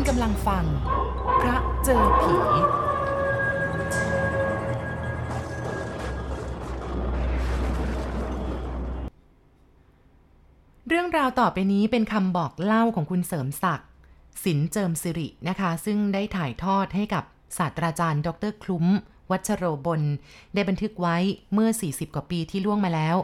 คุณกำลังฟัง พระเจอผี เรื่องราวต่อไปนี้เป็นคำบอกเล่าของคุณเสริมศักดิ์สินเจิมสิรินะคะ ซึ่งได้ถ่ายทอดให้กับศาสตราจารย์ ดรคลุ้ม วัชโรบล ได้บันทึกไว้เมื่อ 40 กว่าปีที่ล่วงมาแล้ว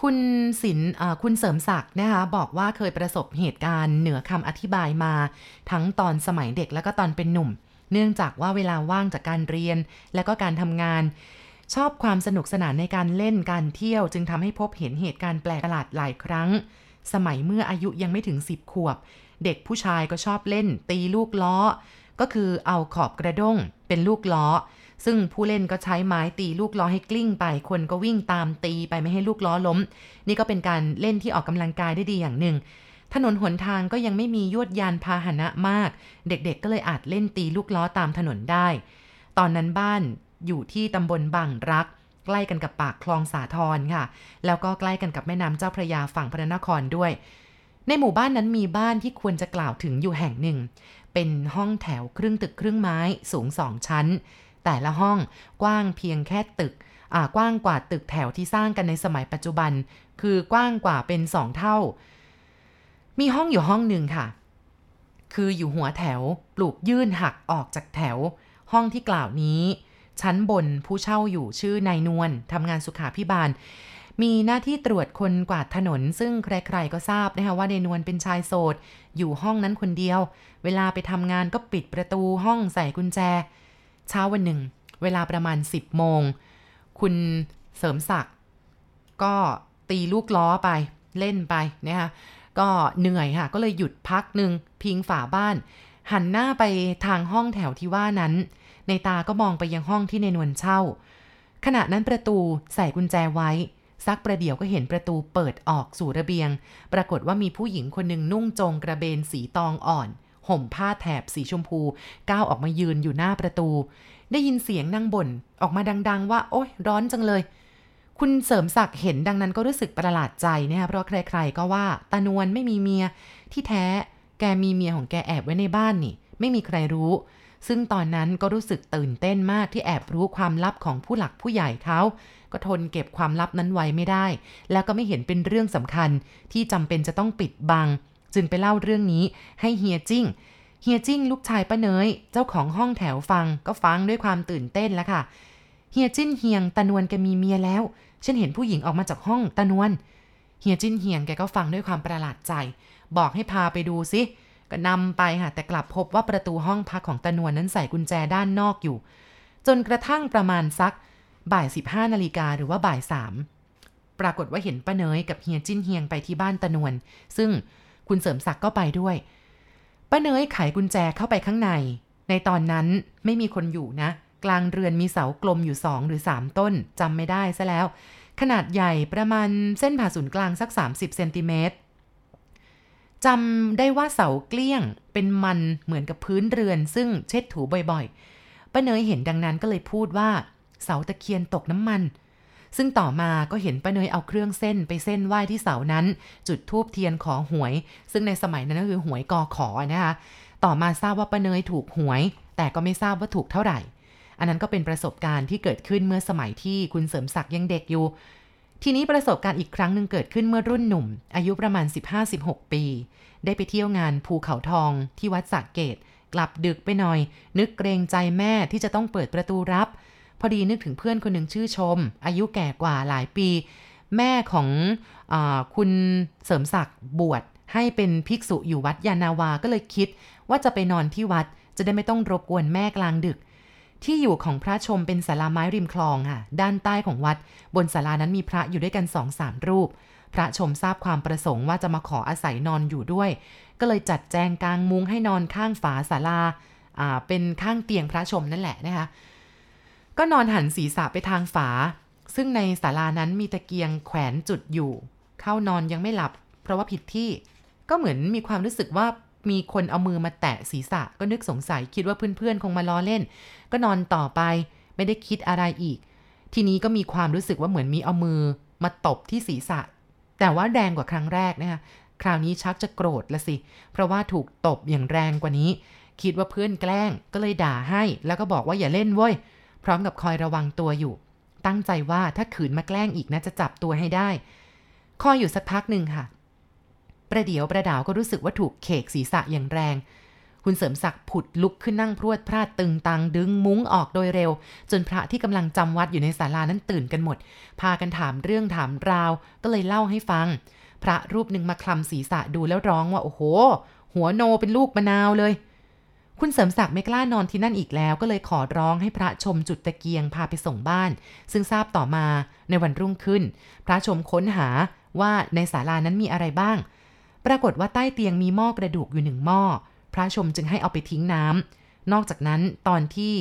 คุณศิลป์เอ่อคุณเสริมศักดิ์นะคะบอกว่าเคยประสบเหตุการณ์เหนือคำอธิบายมา ทั้งตอนสมัยเด็กและก็ตอนเป็นหนุ่ม เนื่องจากว่าเวลาว่างจากการเรียน และก็การทำงาน ชอบความสนุกสนานในการเล่นการเที่ยว จึงทำให้พบเห็นเหตุการณ์แปลกประหลาดหลายครั้ง สมัยเมื่ออายุยังไม่ถึง 10 ขวบ เด็กผู้ชายก็ชอบเล่น ตีลูกล้อ ก็คือเอาขอบกระด้งเป็นลูกล้อ ซึ่งผู้เล่นก็ใช้ไม้ตีลูกล้อให้กลิ้งไป คนก็วิ่งตามตีไปไม่ให้ลูกล้อล้ม นี่ก็เป็นการเล่นที่ออกกำลังกายได้ดีอย่างหนึ่ง ถนนหนทางก็ยังไม่มียวดยานพาหนะมาก เด็กๆก็เลยอาจเล่นตีลูกล้อตามถนนได้ ตอนนั้นบ้านอยู่ที่ตำบลบางรัก ใกล้กันกับปากคลองสาทรค่ะ แล้วก็ใกล้กันกับแม่น้ำเจ้าพระยาฝั่งพระนครด้วย ในหมู่บ้านนั้นมีบ้านที่ควรจะกล่าวถึงอยู่แห่งหนึ่ง เป็นห้องแถวครึ่งตึกครึ่งไม้สูงสองชั้น แต่ละห้องกว้างเพียงแค่ตึกอ่ากว้างกว่าตึกแถวที่สร้างกันในสมัยปัจจุบัน คือกว้างกว่าเป็นสองเท่า มีห้องอยู่ห้องหนึ่งค่ะ คืออยู่หัวแถว ปลูกยื่นหักออกจากแถว ห้องที่กล่าวนี้ ชั้นบนผู้เช่าอยู่ชื่อนายนวลทำงานสุขาพิบาล มีหน้าที่ตรวจคนกวาดถนน ซึ่งใครๆก็ทราบนะคะว่านายนวลเป็นชายโสด อยู่ห้องนั้นคนเดียว เวลาไปทำงานก็ปิดประตูห้องใส่กุญแจ เช้าวันหนึ่ง เวลาประมาณ 10 โมง คุณเสริมศักดิ์ก็ตีลูกล้อไปเล่นไปนะคะก็เหนื่อยค่ะ ก็เลยหยุดพักหนึ่งพิงฝาบ้าน หันหน้าไปทางห้องแถวที่ว่านั้น ในตาก็มองไปยังห้องที่ในนวลเช่า ขณะนั้นประตูใส่กุญแจไว้สักประเดี๋ยวก็เห็นประตูเปิดออกสู่ระเบียง ปรากฏว่ามีผู้หญิงคนหนึ่งนุ่งจงกระเบนสีตองอ่อน ห่มผ้าแถบสีชมพู ก้าวออกมายืนอยู่หน้าประตู ได้ยินเสียงนางบ่นออกมาดัง ๆ ว่า โอ๊ยร้อนจังเลย คุณเสริมศักดิ์เห็นดังนั้นก็รู้สึกประหลาดใจนะคะเพราะใครๆก็ว่าตานวลไม่มีเมีย ที่แท้ แกมีเมียของแกแอบไว้ในบ้านนี่ ไม่มีใครรู้ ซึ่งตอนนั้นก็รู้สึกตื่นเต้นมากที่แอบรู้ความลับของผู้หลักผู้ใหญ่เขาก็ทนเก็บความลับนั้นไว้ไม่ได้ แล้วก็ไม่เห็นเป็นเรื่องสำคัญที่จำเป็นจะต้องปิดบัง จึงไปเล่าเรื่องนี้ให้เฮียจิ้งเฮียจิ้งลูกชายป้าเนยเจ้าของห้องแถวฟังก็ฟังด้วยความตื่นเต้นแล้วค่ะเฮียจิ้นเฮียงตานวลแกมีเมียแล้ว ฉันเห็นผู้หญิงออกมาจากห้องตานวลเฮียจิ้นเฮียงแกก็ฟังด้วยความประหลาดใจ บอกให้พาไปดูซิก็นำไปค่ะแต่กลับพบว่าประตูห้องพักของตานวลนั้นใส่กุญแจด้านนอกอยู่ จนกระทั่งประมาณสักบ่าย 15นาฬิกาหรือว่าบ่ายสามปรากฏว่าเห็นป้าเนยกับเฮียจิ้นเฮียงไปที่บ้านตานวลซึ่ง คุณเสริมศักดิ์ก็ไปด้วยป้าเนยไขกุญแจเข้าไปข้างใน ในตอนนั้นไม่มีคนอยู่นะ กลางเรือนมีเสากลมอยู่สองหรือ3ต้นจำไม่ได้ซะแล้ว ขนาดใหญ่ประมาณเส้นผ่าศูนย์กลางสัก 30เซนติเมตรจำได้ว่าเสาเกลี้ยงเป็นมันเหมือนกับพื้นเรือน ซึ่งเช็ดถูบ่อยๆป้าเนยเห็นดังนั้นก็เลยพูดว่า เสาตะเคียนตกน้ำมัน ซึ่งต่อมาก็เห็นป้าเนยเอาเครื่องเส้นไปเส้นไหว้ที่เสานั้น จุดทูบเทียนขอหวย ซึ่งในสมัยนั้นก็คือหวยกอขอนะคะต่อมาทราบว่าป้าเนยถูกหวย แต่ก็ไม่ทราบว่าถูกเท่าไหร่ อันนั้นก็เป็นประสบการณ์ที่เกิดขึ้นเมื่อสมัยที่คุณเสริมศักดิ์ยังเด็กอยู่ ทีนี้ประสบการณ์อีกครั้งหนึ่งเกิดขึ้นเมื่อรุ่นหนุ่ม อายุประมาณ 15-16 ปี ได้ไปเที่ยวงานภูเขาทองที่วัดสระเกต กลับดึกไปหน่อย นึกเกรงใจแม่ที่จะต้องเปิดประตูรับ พอดีนึกถึงเพื่อนคนหนึ่งชื่อชม อายุแก่กว่าหลายปี แม่ของอคุณเสริมศักดิ์บวชให้เป็นภิกษุอยู่วัดยานาวาก็เลยคิดว่าจะไปนอนที่วัดจะได้ไม่ต้องรบกวนแม่กลางดึก ที่อยู่ของพระชมเป็นศาลาไม้ริมคลองค่ะ ด้านใต้ของวัด บนศาลานั้นมีพระอยู่ด้วยกันสองสามรูป พระชมทราบความประสงค์ว่าจะมาขออาศัยนอนอยู่ด้วย ก็เลยจัดแจงกลางมุ้งให้นอนข้างฝาศาลา อ่า เป็นข้างเตียงพระชมนั่นแหละนะคะ ก็นอนหันศีรษะไปทางฝา ซึ่งในศาลานั้นมีตะเกียงแขวนจุดอยู่ เข้านอนยังไม่หลับ เพราะว่าผิดที่ ก็เหมือนมีความรู้สึกว่ามีคนเอามือมาแตะศีรษะ ก็นึกสงสัยคิดว่าเพื่อนๆ คงมาล้อเล่น ก็นอนต่อไป ไม่ได้คิดอะไรอีก ทีนี้ก็มีความรู้สึกว่าเหมือนมีเอามือมาตบที่ศีรษะ แต่ว่าแรงกว่าครั้งแรกนะคะคราวนี้ชักจะโกรธละสิ เพราะว่าถูกตบอย่างแรงกว่านี้ คิดว่าเพื่อนแกล้งก็เลยด่าให้ แล้วก็บอกว่าอย่าเล่นเว้ย พร้อมกับคอยระวังตัวอยู่ ตั้งใจว่าถ้าขืนมาแกล้งอีกนะจะจับตัวให้ได้ คอยอยู่สักพักหนึ่งค่ะ ประเดี๋ยวประดาวก็รู้สึกว่าถูกเขกศีรษะอย่างแรง คุณเสริมศักดิ์ผุดลุกขึ้นนั่งพรวดพลาดตึงตังดึงมุ้งออกโดยเร็ว จนพระที่กำลังจำวัดอยู่ในศาลานั้นตื่นกันหมด พากันถามเรื่องถามราว ก็เลยเล่าให้ฟัง พระรูปหนึ่งมาคลำศีรษะดูแล้วร้องว่าโอ้โห หัวโนเป็นลูกมะนาวเลย คุณเสริมศักดิ์ไม่กล้านอนที่นั่นอีกแล้ว ก็เลยขอร้องให้พระชมจุดตะเกียงพาไปส่งบ้าน ซึ่งทราบต่อมาในวันรุ่งขึ้น พระชมค้นหาว่าในศาลานั้นมีอะไรบ้าง ปรากฏว่าใต้เตียงมีหม้อกระดูกอยู่หนึ่งหม้อ พระชมจึงให้เอาไปทิ้งน้ำนอกจากนั้นตอนที่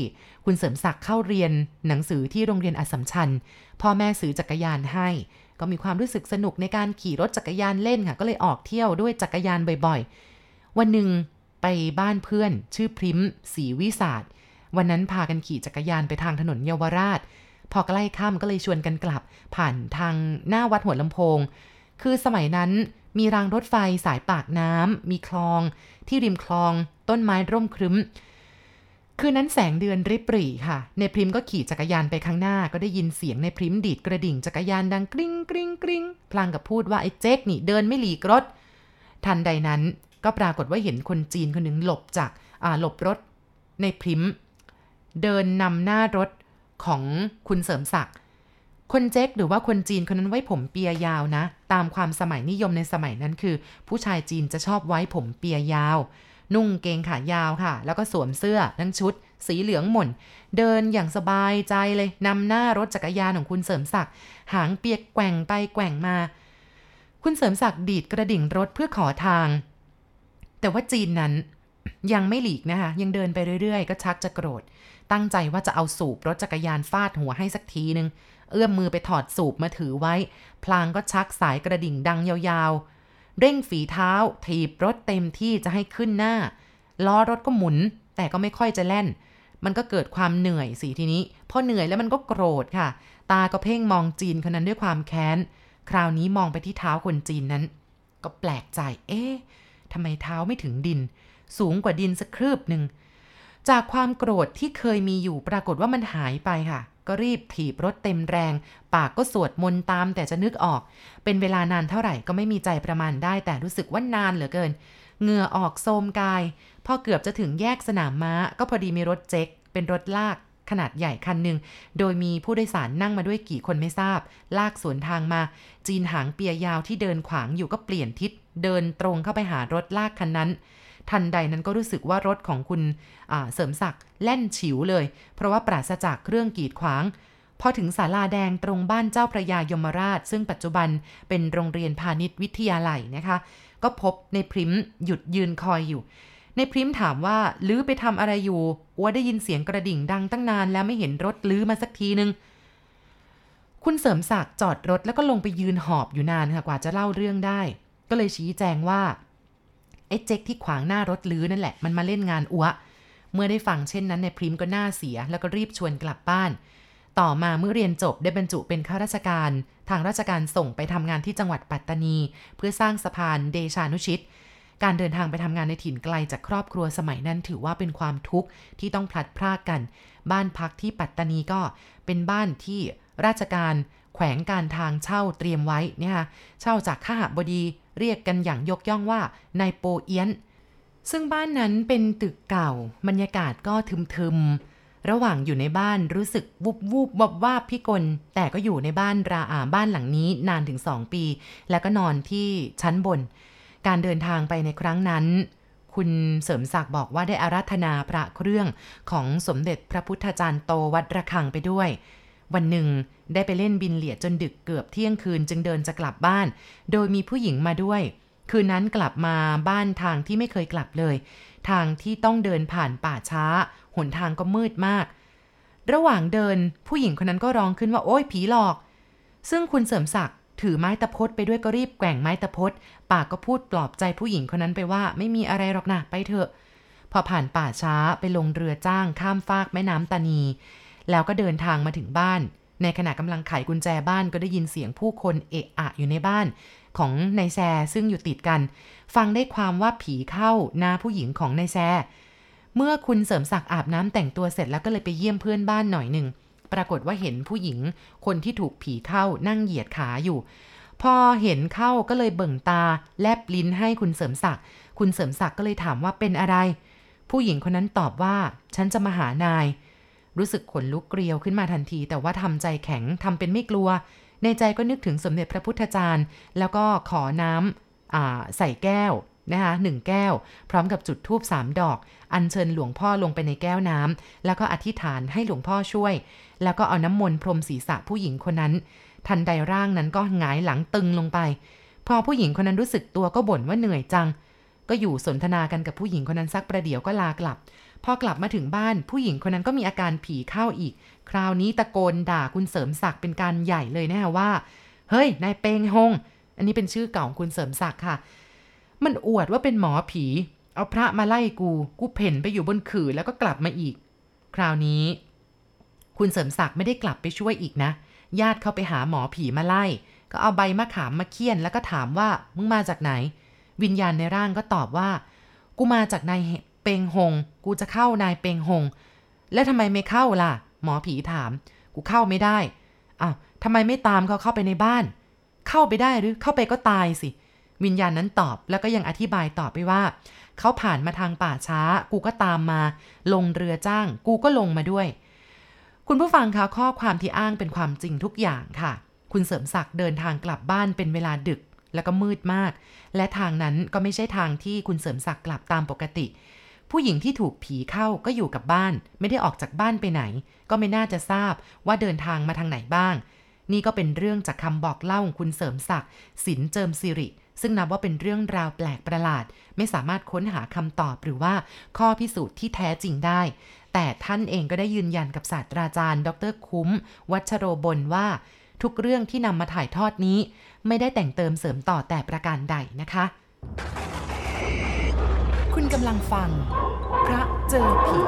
คุณเสริมศักดิ์เข้าเรียนหนังสือที่โรงเรียนอัสมชัญพ่อแม่ซื้อจักรยานให้ ก็มีความรู้สึกสนุกในการขี่รถจักรยานเล่นค่ะ ก็เลยออกเที่ยวด้วยจักรยานบ่อยๆ วันหนึ่ง ไปบ้านเพื่อน ชื่อพริมสีวิสาดวันนั้นพากันขี่จักรยานไปทางถนนเยาวราช พอใกล้ค่ำก็เลยชวนกันกลับ ผ่านทางหน้าวัดหัวลำโพง คือสมัยนั้นมีรางรถไฟสายปากน้ำมีคลอง ที่ริมคลอง ต้นไม้ร่มครึ้ม คืนนั้นแสงเดือนริบหรี่ค่ะ ในพริมก็ขี่จักรยานไปข้างหน้า ก็ได้ยินเสียงในพริมดีดกระดิ่งจักรยานดังกริ้งกริ้งกริ้งพลางกับพูดว่าไอ้เจ๊กนี่เดินไม่หลีกรถทันใดนั้น ก็ปรากฏว่าเห็นคนจีนคนหนึ่งหลบจากหลบรถในพริมเดินนำหน้ารถของคุณเสริมศักดิ์คนเจ๊กหรือว่าคนจีนคนนั้นไว้ผมเปียยาวนะ ตามความสมัยนิยมในสมัยนั้นคือ ผู้ชายจีนจะชอบไว้ผมเปียยาว นุ่งเกงขายาวค่ะ แล้วก็สวมเสื้อทั้งชุด สีเหลืองหม่น เดินอย่างสบายใจเลยนำหน้ารถจักรยานของคุณเสริมศักดิ์หางเปียกแกว่งไปแกว่งมา คุณเสริมศักดิ์ดีดกระดิ่งรถเพื่อขอทาง แต่ว่าจีนนั้นยังไม่หลีกนะคะ ยังเดินไปเรื่อยๆ ก็ชักจะโกรธ ตั้งใจว่าจะเอาสูบรถจักรยานฟาดหัวให้สักทีนึง เอื้อมมือไปถอดสูบมาถือไว้ พลางก็ชักสายกระดิ่งดังยาวๆ เร่งฝีเท้า ถีบรถเต็มที่จะให้ขึ้นหน้า ล้อรถก็หมุน แต่ก็ไม่ค่อยจะแล่น มันก็เกิดความเหนื่อยสิทีนี้ พอเหนื่อยแล้วมันก็โกรธค่ะ ตาก็เพ่งมองจีนคนนั้นด้วยความแค้น คราวนี้มองไปที่เท้าคนจีนนั้น ก็แปลกใจ เอ๊ะ ทำไมเท้าไม่ถึงดิน สูงกว่าดินสักครืบหนึ่ง จากความโกรธที่เคยมีอยู่ปรากฏว่ามันหายไปค่ะ ก็รีบถีบรถเต็มแรง ปากก็สวดมนต์ตามแต่จะนึกออก เป็นเวลานานเท่าไหร่ก็ไม่มีใจประมาณได้ แต่รู้สึกว่านานเหลือเกิน เหงื่อออกโทมกาย พอเกือบจะถึงแยกสนามม้า ก็พอดีมีรถเจ็กเป็นรถลาก ขนาดใหญ่คันหนึ่ง โดยมีผู้โดยสารนั่งมาด้วยกี่คนไม่ทราบ ลากสวนทางมา จีนหางเปียยาวที่เดินขวางอยู่ก็เปลี่ยนทิศ เดินตรงเข้าไปหารถลากคันนั้น ทันใดนั้นก็รู้สึกว่ารถของคุณเสริมศักดิ์แล่นฉิวเลย เพราะว่าปราศจากเครื่องกีดขวางพอถึงศาลาแดงตรงบ้านเจ้าพระยายมราช ซึ่งปัจจุบันเป็นโรงเรียนพาณิชย์วิทยาลัยนะคะ ก็พบในพริมหยุดยืนคอยอยู่ ในพริมถามว่าลื้อไปทำอะไรอยู่อัวได้ยินเสียงกระดิ่งดังตั้งนานแล้วไม่เห็นรถลื้อมาสักทีนึง คุณเสริมศักดิ์จอดรถแล้วก็ลงไปยืนหอบอยู่นานค่ะกว่าจะเล่าเรื่องได้ ก็เลยชี้แจงว่าไอ้เจ๊กที่ขวางหน้ารถลื้อนั่นแหละมันมาเล่นงานอัวเมื่อได้ฟังเช่นนั้นในพริมก็น่าเสีย แล้วก็รีบชวนกลับบ้าน ต่อมาเมื่อเรียนจบได้บรรจุเป็นข้าราชการ ทางราชการส่งไปทำงานที่จังหวัดปัตตานี เพื่อสร้างสะพานเดชานุชิต การเดินทางไปทำงานในถิ่นไกลจากครอบครัวสมัยนั้นถือว่าเป็นความทุกข์ที่ต้องพลัดพรากกัน บ้านพักที่ปัตตานีก็เป็นบ้านที่ราชการแขวงการทางเช่าเตรียมไว้เนี่ยค่ะเช่าจากข้าบดีเรียกกันอย่างยกย่องว่านายโปเอียน ซึ่งบ้านนั้นเป็นตึกเก่า บรรยากาศก็ทึมๆ ระหว่างอยู่ในบ้านรู้สึกวุบวูบวับวาบพิกล แต่ก็อยู่ในบ้านราอาบ้านหลังนี้นานถึงสองปี แล้วก็นอนที่ชั้นบน การเดินทางไปในครั้งนั้น คุณเสริมศักดิ์บอกว่าได้อาราธนาพระเครื่องของสมเด็จพระพุทธจารย์โตวัดระฆังไปด้วย วันหนึ่งได้ไปเล่นบินเหลียดจนดึกเกือบเที่ยงคืนจึงเดินจะกลับบ้าน โดยมีผู้หญิงมาด้วย คืนนั้นกลับมาบ้านทางที่ไม่เคยกลับเลย ทางที่ต้องเดินผ่านป่าช้า หนทางก็มืดมาก ระหว่างเดินผู้หญิงคนนั้นก็ร้องขึ้นว่าโอ้ยผีหลอก ซึ่งคุณเสริมศักดิ์ ถือไม้ตะพดไปด้วยก็รีบแกว่งไม้ตะพดปากก็พูดปลอบใจผู้หญิงคนนั้นไปว่าไม่มีอะไรหรอกนะไปเถอะ พอผ่านป่าช้าไปลงเรือจ้างข้ามฟากแม่น้ำตานี แล้วก็เดินทางมาถึงบ้าน ในขณะกำลังไขกุญแจบ้านก็ได้ยินเสียงผู้คนเอะอะอยู่ในบ้าน ของนายแซซึ่งอยู่ติดกัน ฟังได้ความว่าผีเข้าหน้าผู้หญิงของนายแซเมื่อคุณเสริมศักดิ์อาบน้ำแต่งตัวเสร็จแล้วก็เลยไปเยี่ยมเพื่อนบ้านหน่อยหนึ่ง ปรากฏว่าเห็นผู้หญิง คนที่ถูกผีเข้านั่งเหยียดขาอยู่ พอเห็นเข้าก็เลยเบิ่งตาแลบลิ้นให้คุณเสริมศักดิ์คุณเสริมศักดิ์ก็เลยถามว่าเป็นอะไร ผู้หญิงคนนั้นตอบว่า ฉันจะมาหานาย รู้สึกขนลุกเกลียวขึ้นมาทันที แต่ว่าทำใจแข็งทำเป็นไม่กลัว ในใจก็นึกถึงสมเด็จพระพุทธจารย์ แล้วก็ขอน้ำใส่แก้ว นะคะหนึ่งแก้ว พร้อมกับจุดทูบสามดอก อัญเชิญหลวงพ่อลงไปในแก้วน้ำแล้วก็อธิษฐานให้หลวงพ่อช่วย แล้วก็เอาน้ำมนต์พรมศีรษะผู้หญิงคนนั้น ทันใดร่างนั้นก็หงายหลังตึงลงไป พอผู้หญิงคนนั้นรู้สึกตัวก็บ่นว่าเหนื่อยจัง ก็อยู่สนทนากันกับผู้หญิงคนนั้นสักประเดี๋ยวก็ลากลับ พอกลับมาถึงบ้าน ผู้หญิงคนนั้นก็มีอาการผีเข้าอีก คราวนี้ตะโกนด่าคุณเสริมศักดิ์เป็นการใหญ่เลยนะคะว่า เฮ้ยนายเปงฮง อันนี้เป็นชื่อเก่าของคุณเสริมศักดิ์ค่ะ มันอวดว่าเป็นหมอผี เอาพระมาไล่กู กูเพ่นไปอยู่บนขื่อแล้วก็กลับมาอีก คราวนี้ คุณเสริมศักดิ์ไม่ได้กลับไปช่วยอีกนะ ญาติเขาไปหาหมอผีมาไล่ ก็เอาใบมะขามมาเคี่ยนแล้วก็ถามว่ามึงมาจากไหน วิญญาณในร่างก็ตอบว่า กูมาจากนายเปงหง กูจะเข้านายเปงหง แล้วทำไมไม่เข้าล่ะ หมอผีถาม กูเข้าไม่ได้อ้าวทำไมไม่ตามเขาเข้าไปในบ้าน เข้าไปได้หรือเข้าไปก็ตายสิ วิญญาณนั้นตอบแล้วก็ยังอธิบายต่อไปว่า เขาผ่านมาทางป่าช้า กูก็ตามมา ลงเรือจ้าง กูก็ลงมาด้วย คุณผู้ฟังคะข้อความที่อ้างเป็นความจริงทุกอย่างค่ะ คุณเสริมศักดิ์เดินทางกลับบ้านเป็นเวลาดึกแล้วก็มืดมาก และทางนั้นก็ไม่ใช่ทางที่คุณเสริมศักดิ์กลับตามปกติ ผู้หญิงที่ถูกผีเข้าก็อยู่กับบ้าน ไม่ได้ออกจากบ้านไปไหน ก็ไม่น่าจะทราบว่าเดินทางมาทางไหนบ้าง นี่ก็เป็นเรื่องจากคำบอกเล่าของคุณเสริมศักดิ์สินเจิมสิริ ซึ่งนับว่าเป็นเรื่องราวแปลกประหลาด ไม่สามารถค้นหาคำตอบหรือว่าข้อพิสูจน์ที่แท้จริงได้ แต่ท่านเองก็ได้ยืนยันกับศาสตราจารย์ ดรคุ้ม วัชโรบลว่า ทุกเรื่องที่นำมาถ่ายทอดนี้ ไม่ได้แต่งเติมเสริมต่อแต่ประการใดนะคะ คุณกำลังฟัง พระเจอผี